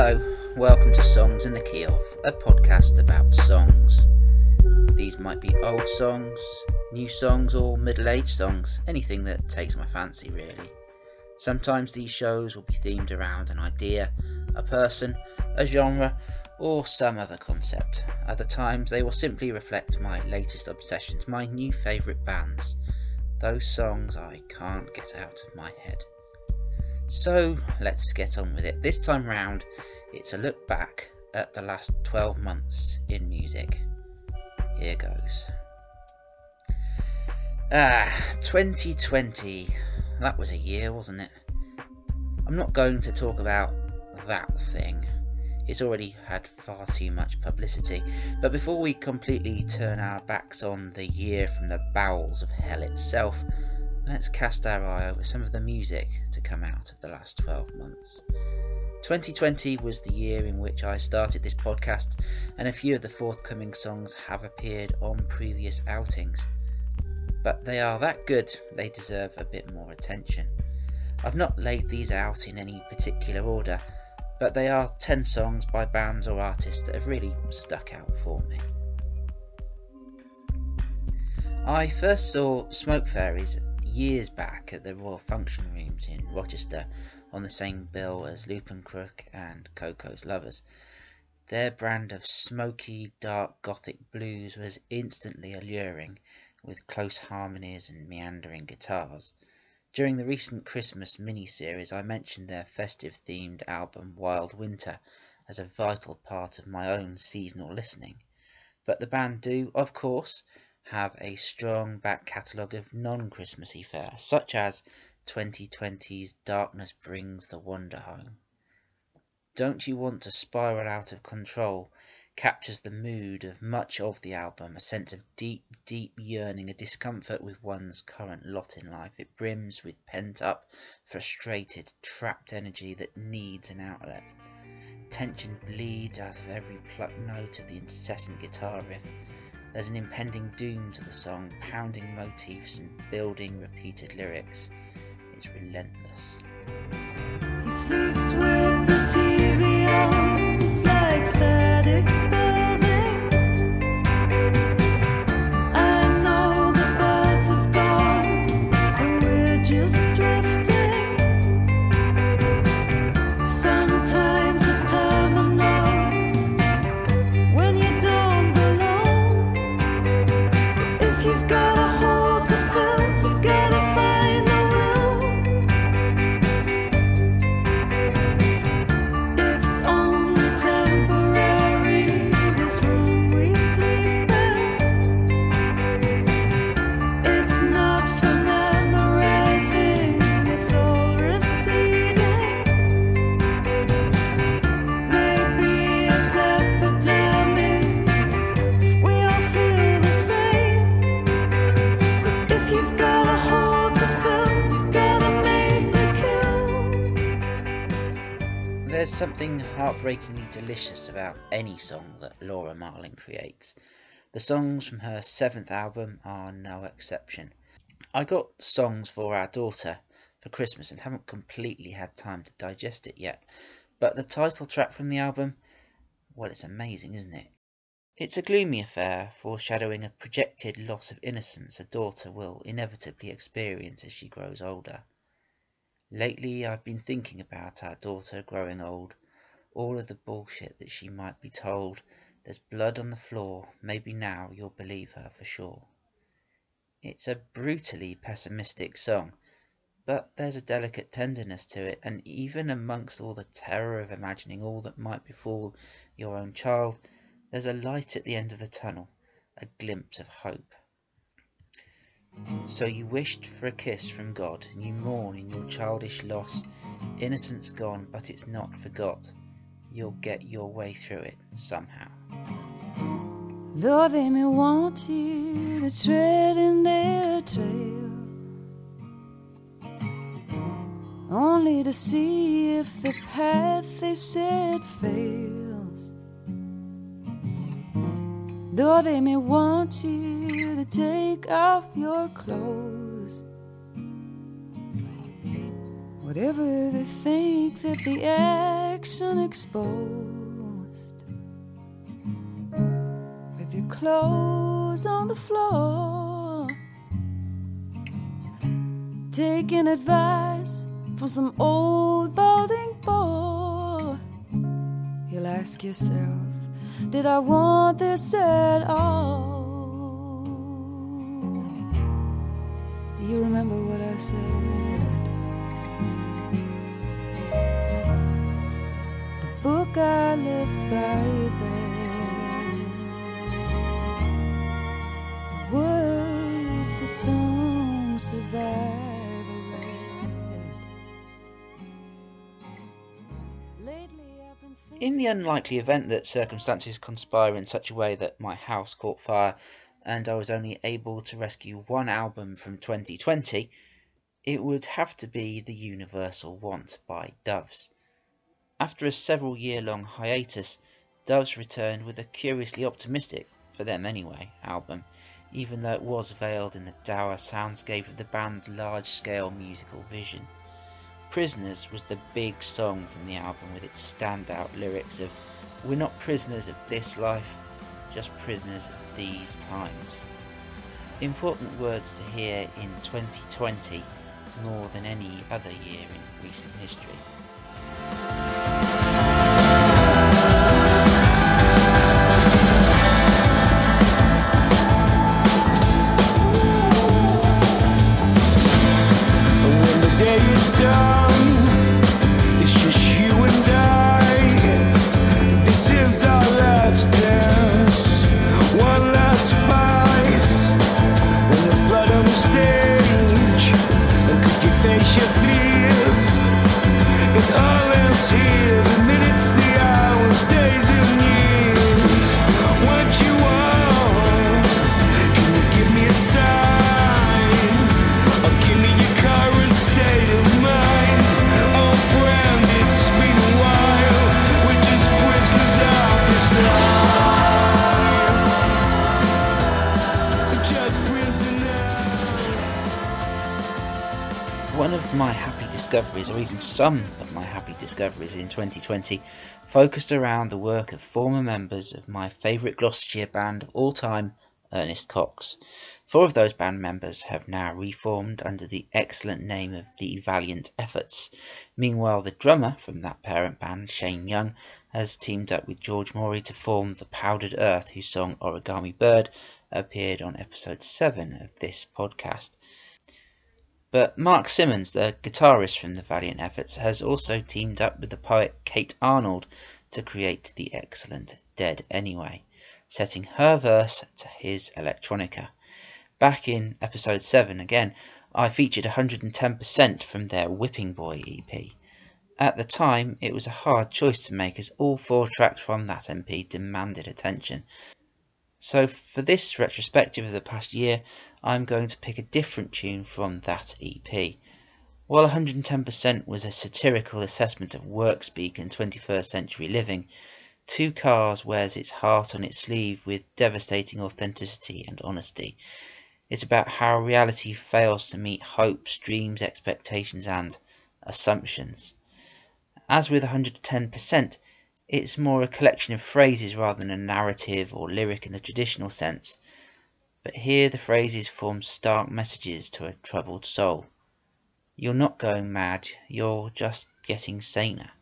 Hello, welcome to Songs in the Key of, a podcast about songs. These might be old songs, new songs, or middle aged songs, anything that takes my fancy, really. Sometimes these shows will be themed around an idea, a person, a genre, or some other concept. Other times they will simply reflect my latest obsessions, my new favourite bands, those songs I can't get out of my head. So let's get on with it. This time round, it's a look back at the last 12 months in music. Here goes. Ah, 2020. That was a year, wasn't it? I'm not going to talk about that thing. It's already had far too much publicity. But before we completely turn our backs on the year from the bowels of hell itself, let's cast our eye over some of the music to come out of the last 12 months. 2020 was the year in which I started this podcast, and a few of the forthcoming songs have appeared on previous outings. But they are that good, they deserve a bit more attention. I've not laid these out in any particular order, but they are 10 songs by bands or artists that have really stuck out for me. I first saw Smoke Fairies years back at the Royal Function Rooms in Rochester on the same bill as Lupen Crook and Coco's Lovers. Their brand of smoky, dark gothic blues was instantly alluring, with close harmonies and meandering guitars. During the recent Christmas mini-series, I mentioned their festive themed album Wild Winter as a vital part of my own seasonal listening. But the band do, of course, have a strong back catalogue of non Christmassy fare, such as 2020's Darkness Brings the Wonder Home. Don't You Want to Spiral Out of Control captures the mood of much of the album, a sense of deep, deep yearning, a discomfort with one's current lot in life. It brims with pent up, frustrated, trapped energy that needs an outlet. Tension bleeds out of every plucked note of the incessant guitar riff. There's an impending doom to the song, pounding motifs and building repeated lyrics. It's relentless. He sleeps with the TV on. Heartbreakingly delicious about any song that Laura Marling creates. The songs from her seventh album are no exception. I got songs for our daughter for Christmas and haven't completely had time to digest it yet, but the title track from the album, well, it's amazing, isn't it? It's a gloomy affair, foreshadowing a projected loss of innocence a daughter will inevitably experience as she grows older. Lately, I've been thinking about our daughter growing old, all of the bullshit that she might be told. There's blood on the floor, maybe now you'll believe her for sure. It's a brutally pessimistic song, but there's a delicate tenderness to it, and even amongst all the terror of imagining all that might befall your own child, there's a light at the end of the tunnel, a glimpse of hope. So you wished for a kiss from God, and you mourn in your childish loss. Innocence gone, but it's not forgot. You'll get your way through it somehow. Though they may want you to tread in their trail, only to see if the path they set fails. Though they may want you to take off your clothes, Whatever they think that the action exposed, with your clothes on the floor, taking advice from some old balding boy, you'll ask yourself, Did I want this at all? Do you remember what I said? I left by bed. The words that some survivor read. Lately I've been. In the unlikely event that circumstances conspire in such a way that my house caught fire and I was only able to rescue one album from 2020, it would have to be The Universal Want by Doves. After a several year long hiatus, Doves returned with a curiously optimistic, for them anyway, album, even though it was veiled in the dour soundscape of the band's large scale musical vision. Prisoners was the big song from the album with its standout lyrics of We're not prisoners of this life, just prisoners of these times. Important words to hear in 2020 more than any other year in recent history. When my happy discoveries, or even some of my happy discoveries in 2020, focused around the work of former members of my favourite Gloucestershire band of all time, Ernest Cox. Four of those band members have now reformed under the excellent name of the Valiant Efforts. Meanwhile, the drummer from that parent band, Shane Young, has teamed up with George Morey to form the Powdered Earth, whose song Origami Bird appeared on episode 7 of this podcast. But Mark Simmons, the guitarist from the Valiant Efforts, has also teamed up with the poet Kate Arnold to create the excellent Dead Anyway, setting her verse to his electronica. Back in episode 7 again, I featured 110% from their Whipping Boy EP. At the time, it was a hard choice to make as all four tracks from that EP demanded attention. So, for this retrospective of the past year, I'm going to pick a different tune from that EP. While 110% was a satirical assessment of work speak and 21st century living, Two Cars wears its heart on its sleeve with devastating authenticity and honesty. It's about how reality fails to meet hopes, dreams, expectations, and assumptions. As with 110%, it's more a collection of phrases rather than a narrative or lyric in the traditional sense. But here the phrases form stark messages to a troubled soul. You're not going mad, you're just getting saner.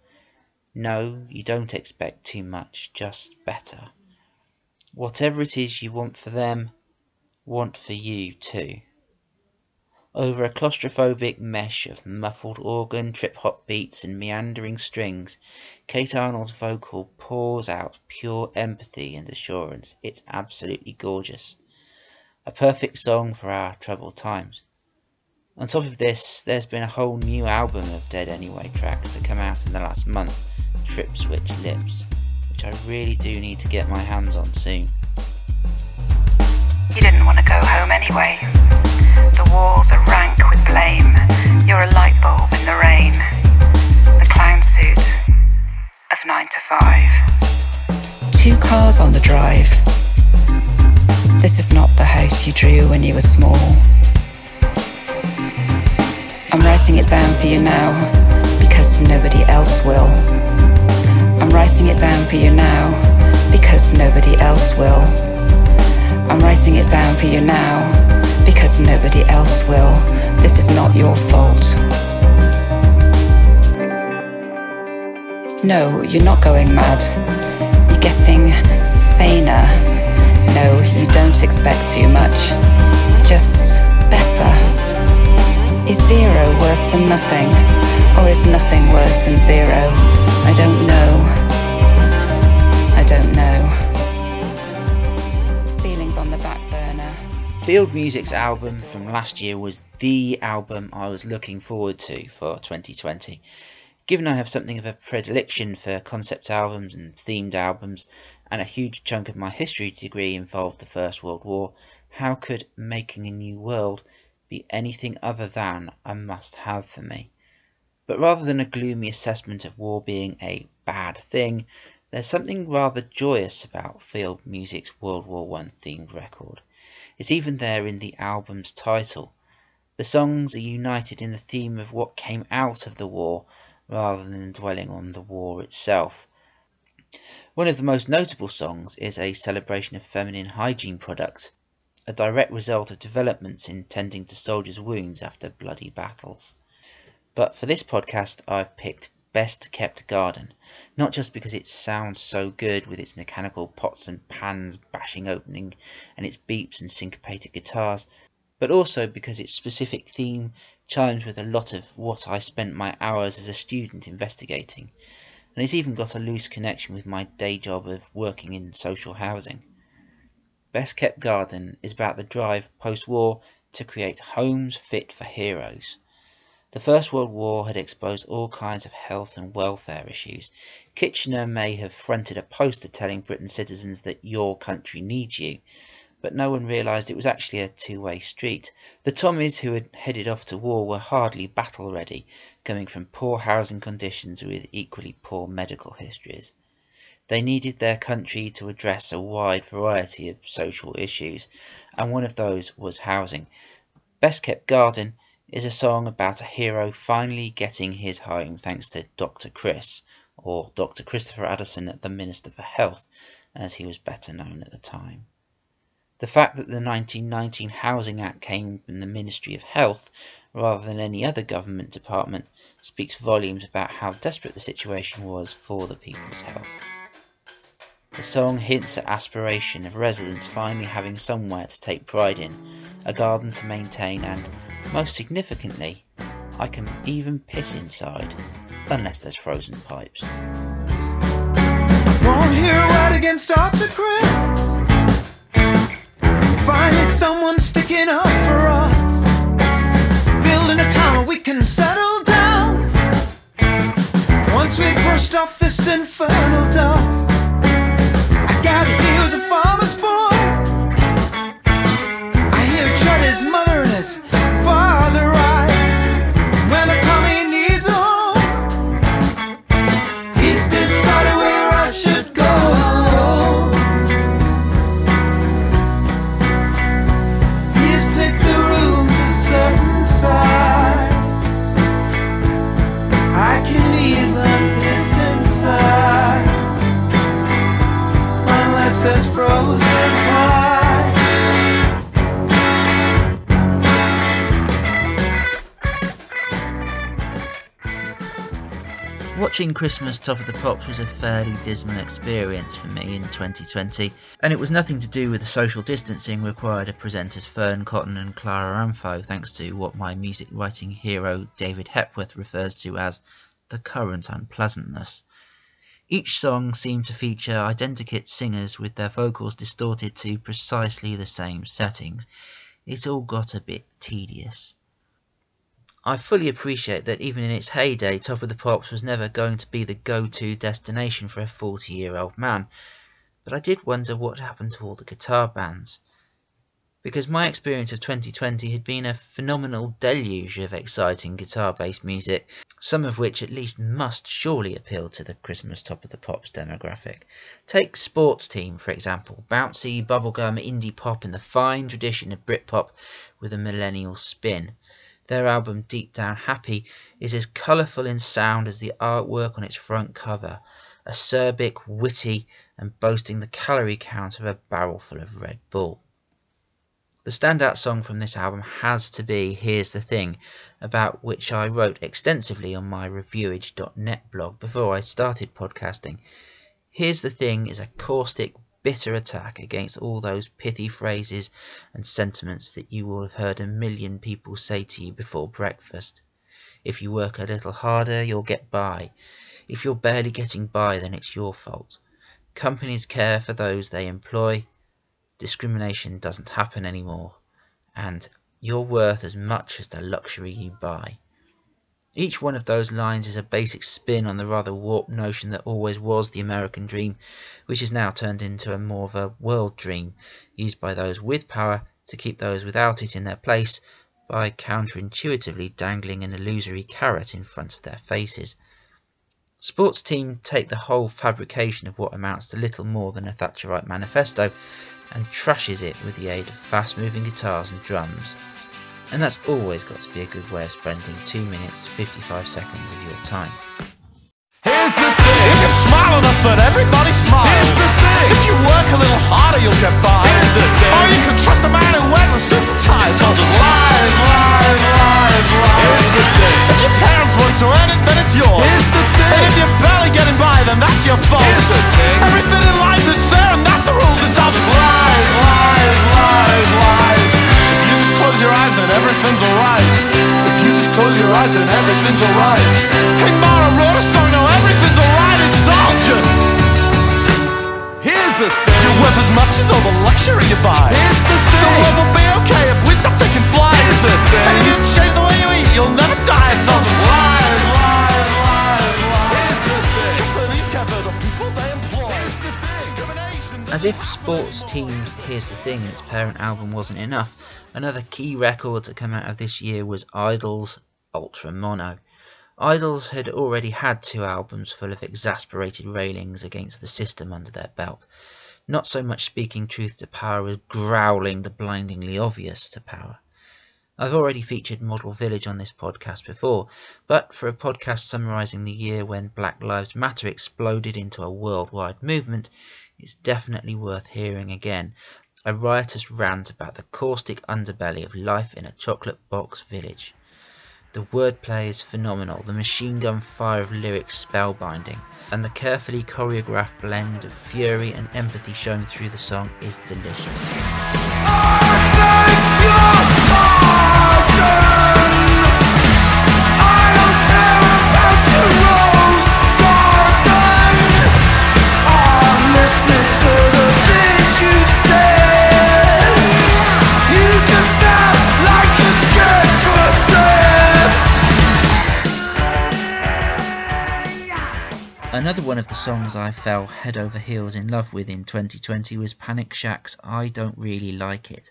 No, you don't expect too much, just better. Whatever it is you want for them, want for you too. Over a claustrophobic mesh of muffled organ, trip hop beats, and meandering strings, Kate Arnold's vocal pours out pure empathy and assurance. It's absolutely gorgeous. A perfect song for our troubled times. On top of this, there's been a whole new album of Dead Anyway tracks to come out in the last month, Trip Switch Lips, which I really do need to get my hands on soon. You didn't want to go home anyway. The walls are rank with blame. You're a light bulb in the rain. The clown suit of 9 to 5. Two cars on the drive. This is not the house you drew when you were small. I'm writing it down for you now because nobody else will. I'm writing it down for you now because nobody else will. I'm writing it down for you now because nobody else will. This is not your fault. No, you're not going mad. You're getting worse than nothing? Or is nothing worse than zero? I don't know. I don't know. Feelings on the back burner. Field Music's album from last year was the album I was looking forward to for 2020. Given I have something of a predilection for concept albums and themed albums, and a huge chunk of my history degree involved the First World War, how could Making a New World be anything other than a must have for me? But rather than a gloomy assessment of war being a bad thing, there's something rather joyous about Field Music's World War One themed record. It's even there in the album's title. The songs are united in the theme of what came out of the war rather than dwelling on the war itself. One of the most notable songs is a celebration of feminine hygiene products, a direct result of developments in tending to soldiers' wounds after bloody battles. But for this podcast, I've picked Best Kept Garden, not just because it sounds so good with its mechanical pots and pans bashing opening and its beeps and syncopated guitars, but also because its specific theme chimes with a lot of what I spent my hours as a student investigating, and it's even got a loose connection with my day job of working in social housing. Best Kept Garden is about the drive post war to create homes fit for heroes. The First World War had exposed all kinds of health and welfare issues. Kitchener may have fronted a poster telling Britain's citizens that your country needs you, but no one realised it was actually a two way street. The Tommies who had headed off to war were hardly battle ready, coming from poor housing conditions with equally poor medical histories. They needed their country to address a wide variety of social issues, and one of those was housing. Best Kept Garden is a song about a hero finally getting his home thanks to Dr. Chris, or Dr. Christopher Addison, the Minister for Health, as he was better known at the time. The fact that the 1919 Housing Act came from the Ministry of Health rather than any other government department speaks volumes about how desperate the situation was for the people's health. The song hints at aspiration of residents finally having somewhere to take pride in, a garden to maintain, and, most significantly, I can even piss inside, unless there's frozen pipes. Won't hear a word against. Chris. Finally, someone sticking up for us. Building a town we can settle down. Once we've brushed off this infernal dust. Watching Christmas Top of the Pops was a fairly dismal experience for me in 2020, and it was nothing to do with the social distancing required of presenters Fearne Cotton and Clara Amfo, thanks to what my music writing hero David Hepworth refers to as the current unpleasantness. Each song seemed to feature identikit singers with their vocals distorted to precisely the same settings. It all got a bit tedious. I fully appreciate that even in its heyday, Top of the Pops was never going to be the go to destination for a 40 year old man, but I did wonder what happened to all the guitar bands. Because my experience of 2020 had been a phenomenal deluge of exciting guitar based music, some of which at least must surely appeal to the Christmas Top of the Pops demographic. Take Sports Team, for example, bouncy, bubblegum, indie pop in the fine tradition of Britpop with a millennial spin. Their album Deep Down Happy is as colourful in sound as the artwork on its front cover, acerbic, witty, and boasting the calorie count of a barrel full of Red Bull. The standout song from this album has to be Here's the Thing, about which I wrote extensively on my reviewage.net blog before I started podcasting. Here's the Thing is a caustic, bitter attack against all those pithy phrases and sentiments that you will have heard a million people say to you before breakfast. If you work a little harder, you'll get by. If you're barely getting by, then it's your fault. Companies care for those they employ. Discrimination doesn't happen anymore. And you're worth as much as the luxury you buy. Each one of those lines is a basic spin on the rather warped notion that always was the American dream, which is now turned into a more of a world dream, used by those with power to keep those without it in their place by counterintuitively dangling an illusory carrot in front of their faces. Sports teams take the whole fabrication of what amounts to little more than a Thatcherite manifesto and trashes it with the aid of fast moving guitars and drums. And that's always got to be a good way of spending 2 minutes 55 seconds of your time. Here's the thing. If you smile enough that everybody smiles. Here's the thing. If you work a little harder, you'll get by. Here's the thing. Or you can trust a man who wears a suit and tie. It's all just lies, lies, lies, lies. Here's the thing. If your parents work to earn it, then it's yours. Here's the thing. And if you're barely getting by, then that's your fault. Here's the thing. Close your eyes, then everything's alright. Hey, Mara wrote a song, now everything's alright. It's all just. Here's the thing. You're worth as much as all the luxury you buy. Here's the The world will be okay if we stop taking flights. Here's the thing. And if you change the way you eat, you'll never die. It's all just lies, lies, lies, lies. Here's the thing. Companies care the people they employ. The As if Sports Team's Here's the Thing and its parent album wasn't enough, another key record to come out of this year was Idles Ultra Mono. Idles had already had two albums full of exasperated railings against the system under their belt. Not so much speaking truth to power as growling the blindingly obvious to power. I've already featured Model Village on this podcast before, but for a podcast summarising the year when Black Lives Matter exploded into a worldwide movement, it's definitely worth hearing again. A riotous rant about the caustic underbelly of life in a chocolate box village. The wordplay is phenomenal, the machine gun fire of lyrics spellbinding, and the carefully choreographed blend of fury and empathy shown through the song is delicious. Another one of the songs I fell head over heels in love with in 2020 was Panic Shack's I Don't Really Like It.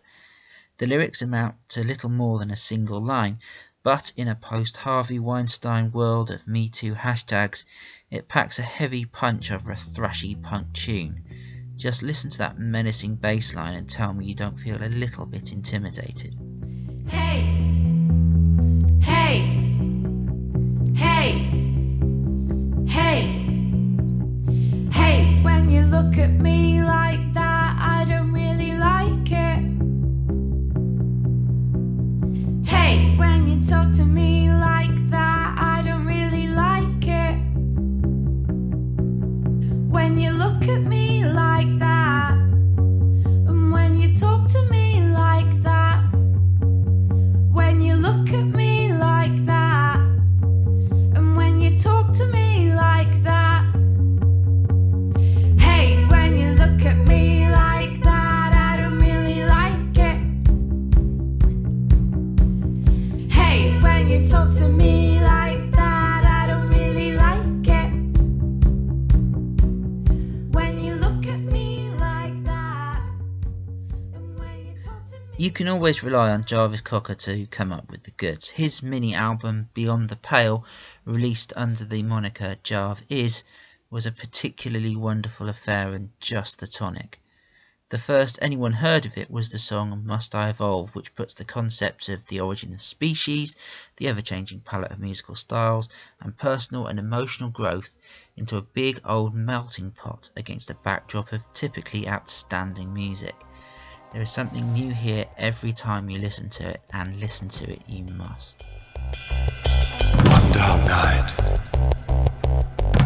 The lyrics amount to little more than a single line, but in a post Harvey Weinstein world of Me Too hashtags, it packs a heavy punch over a thrashy punk tune. Just listen to that menacing bass line and tell me you don't feel a little bit intimidated. Hey, can always rely on Jarvis Cocker to come up with the goods. His mini album Beyond the Pale, released under the moniker Jarv Is, was a particularly wonderful affair and just the tonic. The first anyone heard of it was the song Must I Evolve, which puts the concept of the origin of species, the ever changing palette of musical styles, and personal and emotional growth into a big old melting pot against a backdrop of typically outstanding music. There is something new here every time you listen to it, and listen to it you must. One dark night,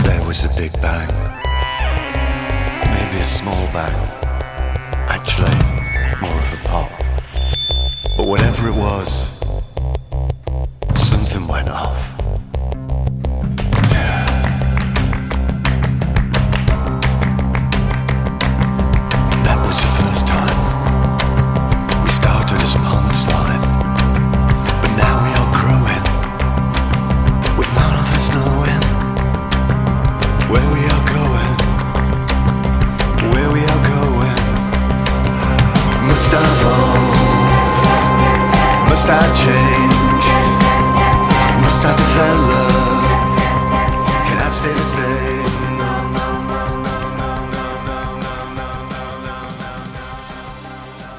there was a big bang. Maybe a small bang. Actually, more of a pop. But whatever it was, something went off.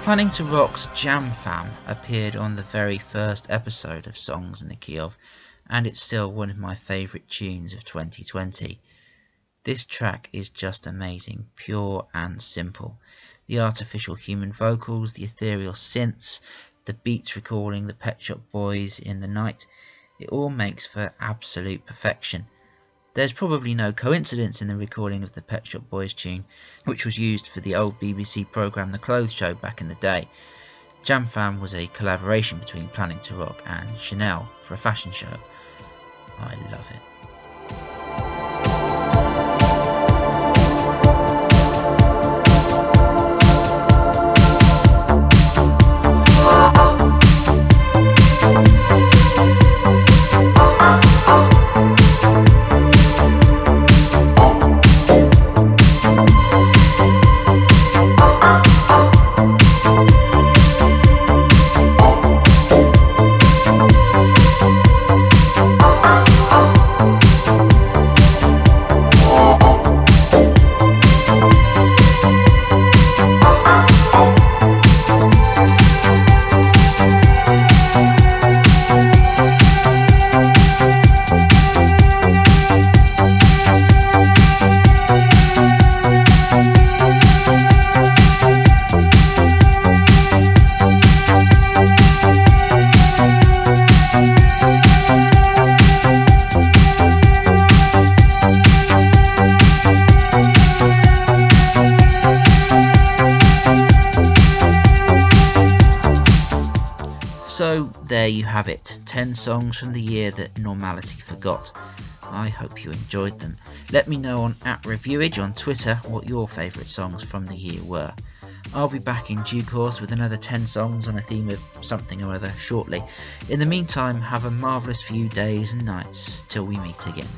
Planningtorock's Jam Fam appeared on the very first episode of Songs in the Key of, and it's still one of my favourite tunes of 2020. This track is just amazing, pure and simple. The artificial human vocals, the ethereal synths, the beats recalling the Pet Shop Boys in the night, it all makes for absolute perfection. There's probably no coincidence in the recording of the Pet Shop Boys tune, which was used for the old BBC programme The Clothes Show back in the day. Jam Fam was a collaboration between Planningtorock and Chanel for a fashion show. I love it. 10 songs from the year that normality forgot. I hope you enjoyed them. Let me know on at Reviewage on Twitter what your favourite songs from the year were. I'll be back in due course with another 10 songs on a theme of something or other shortly. In the meantime, have a marvellous few days and nights till we meet again.